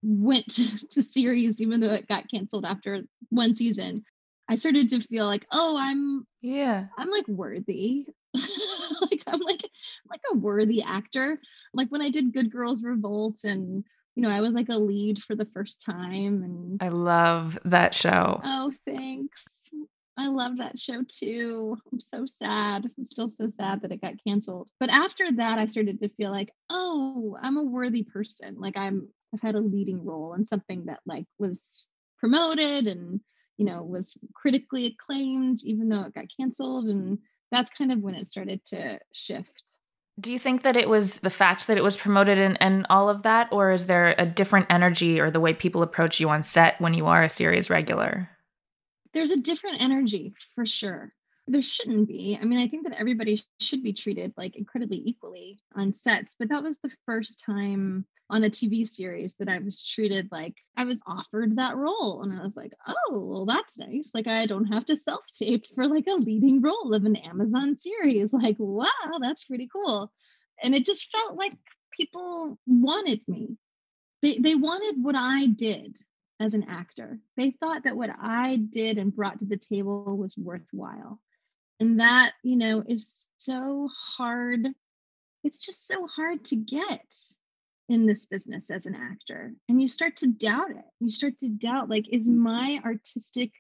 went to, to series, even though it got canceled after one season, I started to feel like, oh, I'm yeah, I'm like worthy. like I'm like like a worthy actor. Like when I did Good Girls Revolt and you know, I was like a lead for the first time and I love that show. Oh, thanks. I love that show too. I'm so sad. I'm still so sad that it got canceled. But after that, I started to feel like, oh, I'm a worthy person. Like I'm I've had a leading role in something that like was promoted and you know was critically acclaimed even though it got canceled and that's kind of when it started to shift. Do you think that it was the fact that it was promoted and, and all of that or is there a different energy or the way people approach you on set when you are a series regular? There's a different energy for sure. There shouldn't be. I mean, I think that everybody should be treated like incredibly equally on sets, but that was the first time on a TV series that I was treated like I was offered that role. And I was like, oh, well, that's nice. Like, I don't have to self tape for like a leading role of an Amazon series. Like, wow, that's pretty cool. And it just felt like people wanted me. They, they wanted what I did as an actor. They thought that what I did and brought to the table was worthwhile. And that, you know, is so hard. It's just so hard to get in this business as an actor. And you start to doubt it. You start to doubt, like, is mm-hmm. my artistic,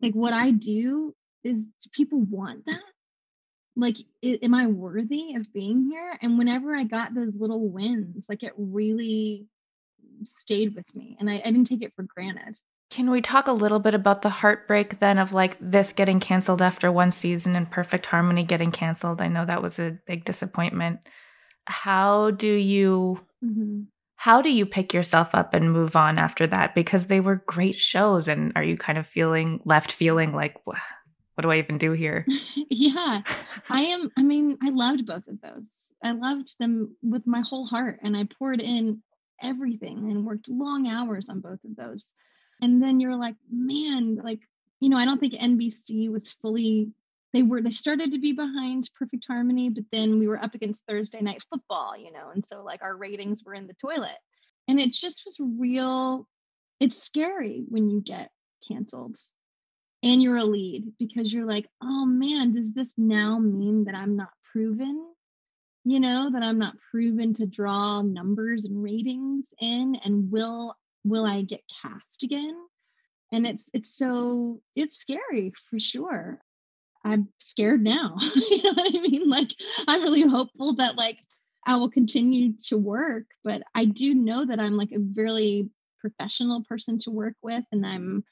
like what I do, is do people want that? Like, am I worthy of being here? And whenever I got those little wins, like it really stayed with me and I, I didn't take it for granted. Can we talk a little bit about the heartbreak then of like this getting canceled after one season and Perfect Harmony getting canceled? I know that was a big disappointment. How do you mm-hmm. how do you pick yourself up and move on after that because they were great shows and are you kind of feeling left feeling like what do I even do here? yeah. I am I mean, I loved both of those. I loved them with my whole heart and I poured in everything and worked long hours on both of those and then you're like man like you know i don't think nbc was fully they were they started to be behind perfect harmony but then we were up against thursday night football you know and so like our ratings were in the toilet and it just was real it's scary when you get canceled and you're a lead because you're like oh man does this now mean that i'm not proven you know that i'm not proven to draw numbers and ratings in and will will I get cast again? And it's it's so it's scary for sure. I'm scared now. you know what I mean? Like I'm really hopeful that like I will continue to work, but I do know that I'm like a really professional person to work with and I'm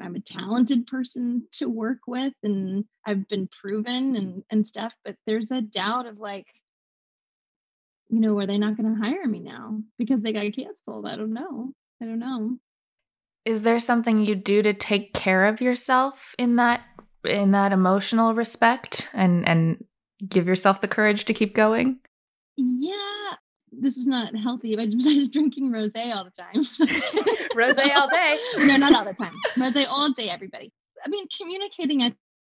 I'm a talented person to work with and I've been proven and and stuff, but there's a doubt of like you know, are they not going to hire me now because they got canceled? I don't know. I don't know. Is there something you do to take care of yourself in that in that emotional respect and and give yourself the courage to keep going? Yeah, this is not healthy. I'm just drinking rosé all the time. rosé all day. no, not all the time. Rosé all day, everybody. I mean, communicating, I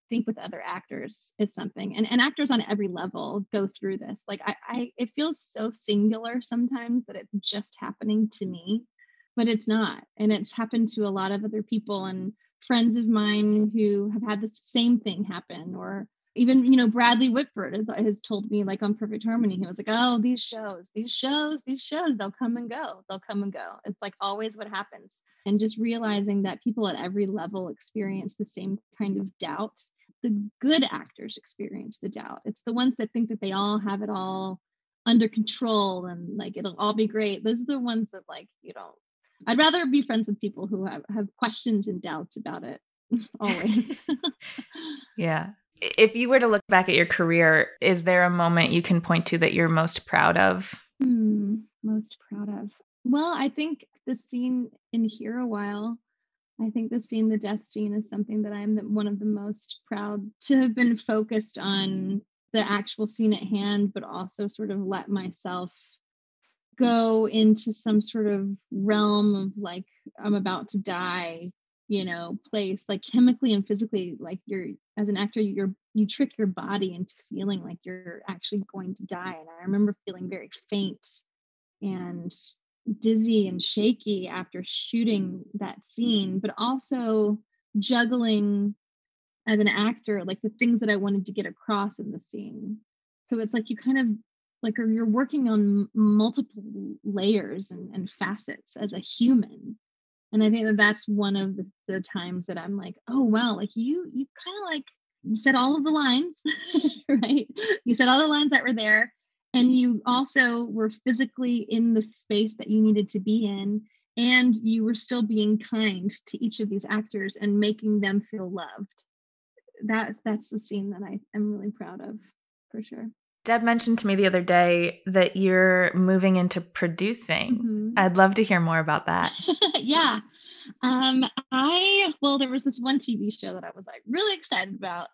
think, with other actors is something, and and actors on every level go through this. Like, I, I it feels so singular sometimes that it's just happening to me but it's not. And it's happened to a lot of other people and friends of mine who have had the same thing happen or even you know bradley whitford has, has told me like on perfect harmony he was like oh these shows these shows these shows they'll come and go they'll come and go. It's like always what happens. And just realizing that people at every level experience the same kind of doubt the good actors experience the doubt. It's the ones that think that they all have it all under control and like it'll all be great. Those are the ones that like you know I'd rather be friends with people who have, have questions and doubts about it always. yeah. If you were to look back at your career, is there a moment you can point to that you're most proud of? Hmm, most proud of? Well, I think the scene in Here a While, I think the scene, the death scene, is something that I'm the, one of the most proud to have been focused on the actual scene at hand, but also sort of let myself go into some sort of realm of like, I'm about to die, you know, place, like chemically and physically, like you're, as an actor, you're, you trick your body into feeling like you're actually going to die. And I remember feeling very faint and dizzy and shaky after shooting that scene, but also juggling as an actor, like the things that I wanted to get across in the scene. So it's like you kind of like or you're working on multiple layers and, and facets as a human. And I think that that's one of the, the times that I'm like, oh wow, like you you kind of like said all of the lines, right? You said all the lines that were there, and you also were physically in the space that you needed to be in and you were still being kind to each of these actors and making them feel loved that that's the scene that i am really proud of for sure deb mentioned to me the other day that you're moving into producing mm-hmm. i'd love to hear more about that yeah um i well there was this one tv show that i was like really excited about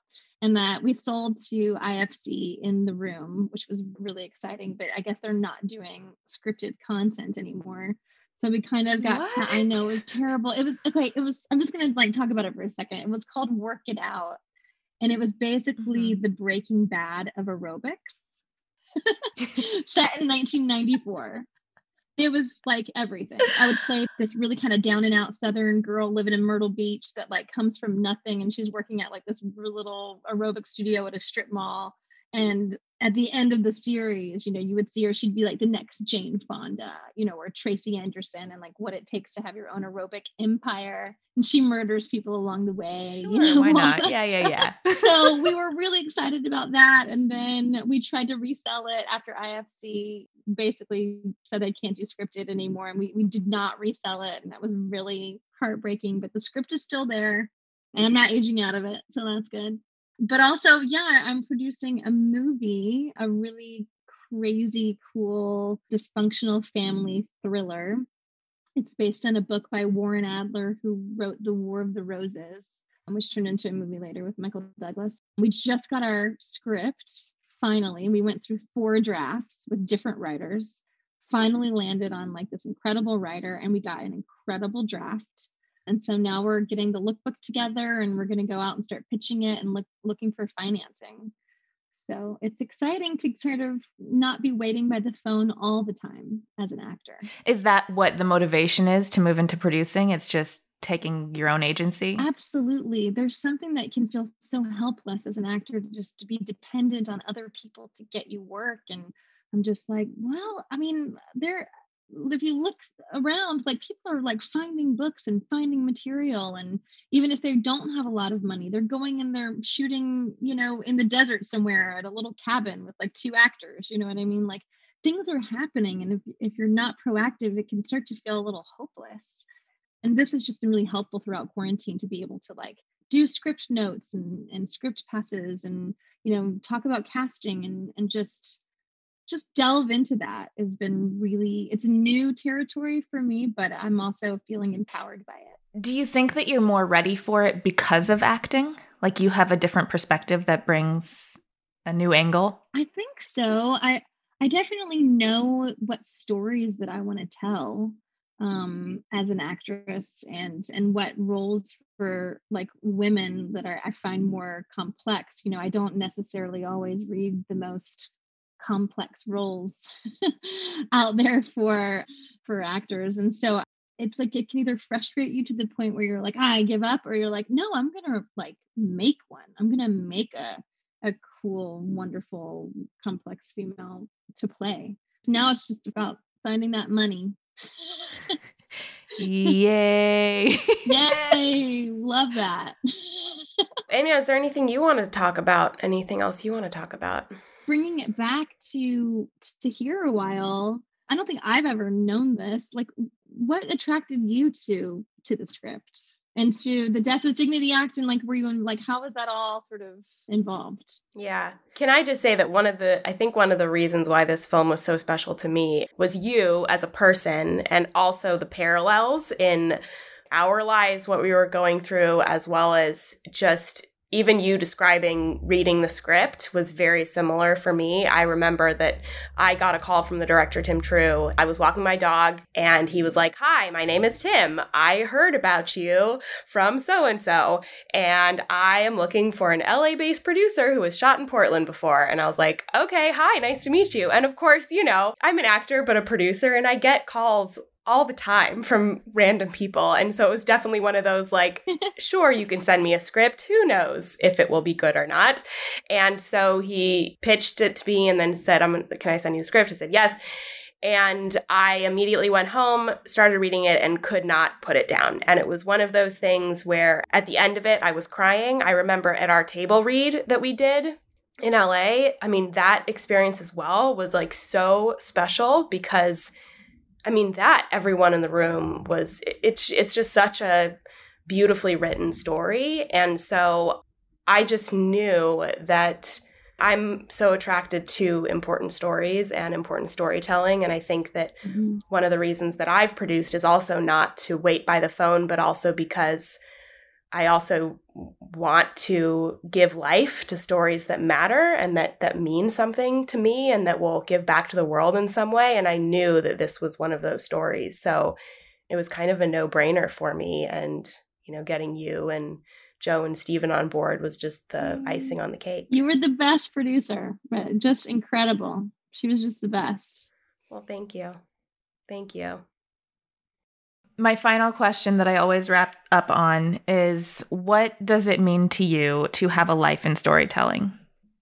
and that we sold to IFC in the room, which was really exciting. But I guess they're not doing scripted content anymore. So we kind of got, what? I know it was terrible. It was okay. It was, I'm just going to like talk about it for a second. It was called Work It Out. And it was basically mm-hmm. the breaking bad of aerobics set in 1994 it was like everything. I would play this really kind of down and out Southern girl living in Myrtle Beach that like comes from nothing and she's working at like this little aerobic studio at a strip mall. And at the end of the series, you know, you would see her, she'd be like the next Jane Fonda, you know, or Tracy Anderson and like what it takes to have your own aerobic empire. And she murders people along the way. Sure, you know, why not? Yeah, yeah, yeah. so we were really excited about that. And then we tried to resell it after IFC basically said they can't do scripted anymore. And we, we did not resell it. And that was really heartbreaking. But the script is still there and I'm not aging out of it. So that's good but also, yeah, I'm producing a movie, a really crazy, cool, dysfunctional mm-hmm. family thriller. It's based on a book by Warren Adler, who wrote The War of the Roses, which turned into a movie later with Michael Douglas. We just got our script finally. We went through four drafts with different writers, finally landed on like this incredible writer, and we got an incredible draft. And so now we're getting the lookbook together and we're going to go out and start pitching it and look looking for financing. So it's exciting to sort of not be waiting by the phone all the time as an actor. Is that what the motivation is to move into producing? It's just taking your own agency? Absolutely. There's something that can feel so helpless as an actor to just to be dependent on other people to get you work and I'm just like, well, I mean, there if you look around like people are like finding books and finding material and even if they don't have a lot of money they're going and they're shooting you know in the desert somewhere at a little cabin with like two actors you know what i mean? Like things are happening and if, if you're not proactive it can start to feel a little hopeless. And this has just been really helpful throughout quarantine to be able to like do script notes and, and script passes and you know talk about casting and and just just delve into that has been really it's new territory for me but i'm also feeling empowered by it. Do you think that you're more ready for it because of acting? Like you have a different perspective that brings a new angle? I think so. I i definitely know what stories that i want to tell um as an actress and and what roles for like women that are i find more complex. You know i don't necessarily always read the most complex roles out there for for actors. And so it's like it can either frustrate you to the point where you're like ah, i give up or you're like no i'm gonna like make one. I'm gonna make a a cool wonderful complex female to play. Now it's just about finding that money. Yay. Yay. Love that. Anya is there anything you want to talk about? Anything else you want to talk about bringing it back to to here a while i don't think i've ever known this like what attracted you to to the script and to the Death with Dignity Act and like were you in like how was that all sort of involved? Yeah. Can I just say that one of the, I think one of the reasons why this film was so special to me was you as a person and also the parallels in our lives, what we were going through, as well as just even you describing reading the script was very similar for me. I remember that I got a call from the director, Tim True. I was walking my dog and he was like, Hi, my name is Tim. I heard about you from so and so, and I am looking for an LA based producer who has shot in Portland before. And I was like, Okay, hi, nice to meet you. And of course, you know, I'm an actor, but a producer, and I get calls all the time from random people. And so it was definitely one of those like, sure, you can send me a script. Who knows if it will be good or not? And so he pitched it to me and then said, I'm, can I send you the script? I said, yes. And I immediately went home, started reading it, and could not put it down. And it was one of those things where at the end of it, I was crying. I remember at our table read that we did in LA, I mean, that experience as well was like so special because I mean, that everyone in the room was it's it's just such a beautifully written story. And so I just knew that I'm so attracted to important stories and important storytelling. And I think that mm-hmm. one of the reasons that I've produced is also not to wait by the phone, but also because I also want to give life to stories that matter and that that mean something to me and that will give back to the world in some way and I knew that this was one of those stories. So it was kind of a no-brainer for me and you know getting you and Joe and Steven on board was just the icing on the cake. You were the best producer, just incredible. She was just the best. Well, thank you. Thank you my final question that I always wrap up on is what does it mean to you to have a life in storytelling?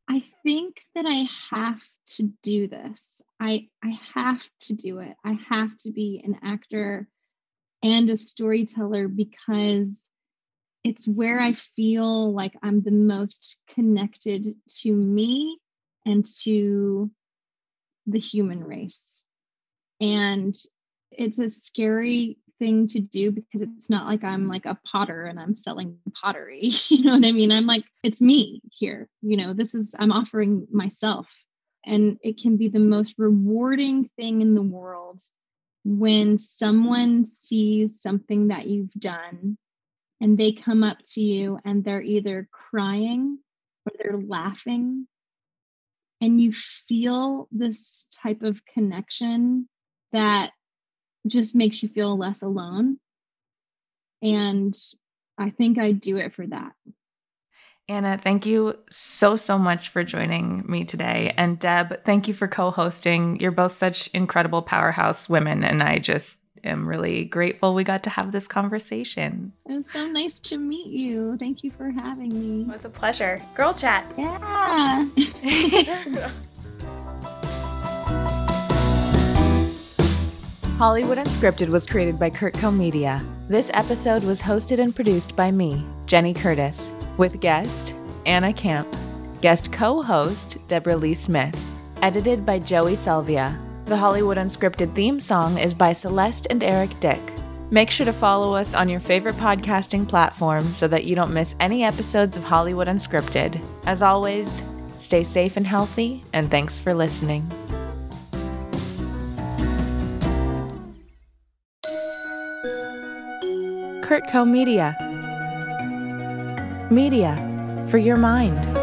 I think that I have to do this. I I have to do it. I have to be an actor and a storyteller because it's where I feel like I'm the most connected to me and to the human race. And it's a scary thing to do because it's not like I'm like a potter and I'm selling pottery. you know what I mean? I'm like, it's me here. You know, this is, I'm offering myself. And it can be the most rewarding thing in the world when someone sees something that you've done and they come up to you and they're either crying or they're laughing and you feel this type of connection that just makes you feel less alone. And I think I do it for that. Anna, thank you so, so much for joining me today. And Deb, thank you for co hosting. You're both such incredible powerhouse women. And I just am really grateful we got to have this conversation. It was so nice to meet you. Thank you for having me. It was a pleasure. Girl chat. Yeah. Hollywood Unscripted was created by Kurtco Media. This episode was hosted and produced by me, Jenny Curtis, with guest Anna Camp, guest co host Deborah Lee Smith, edited by Joey Salvia. The Hollywood Unscripted theme song is by Celeste and Eric Dick. Make sure to follow us on your favorite podcasting platform so that you don't miss any episodes of Hollywood Unscripted. As always, stay safe and healthy, and thanks for listening. Kurtco Media. Media for your mind.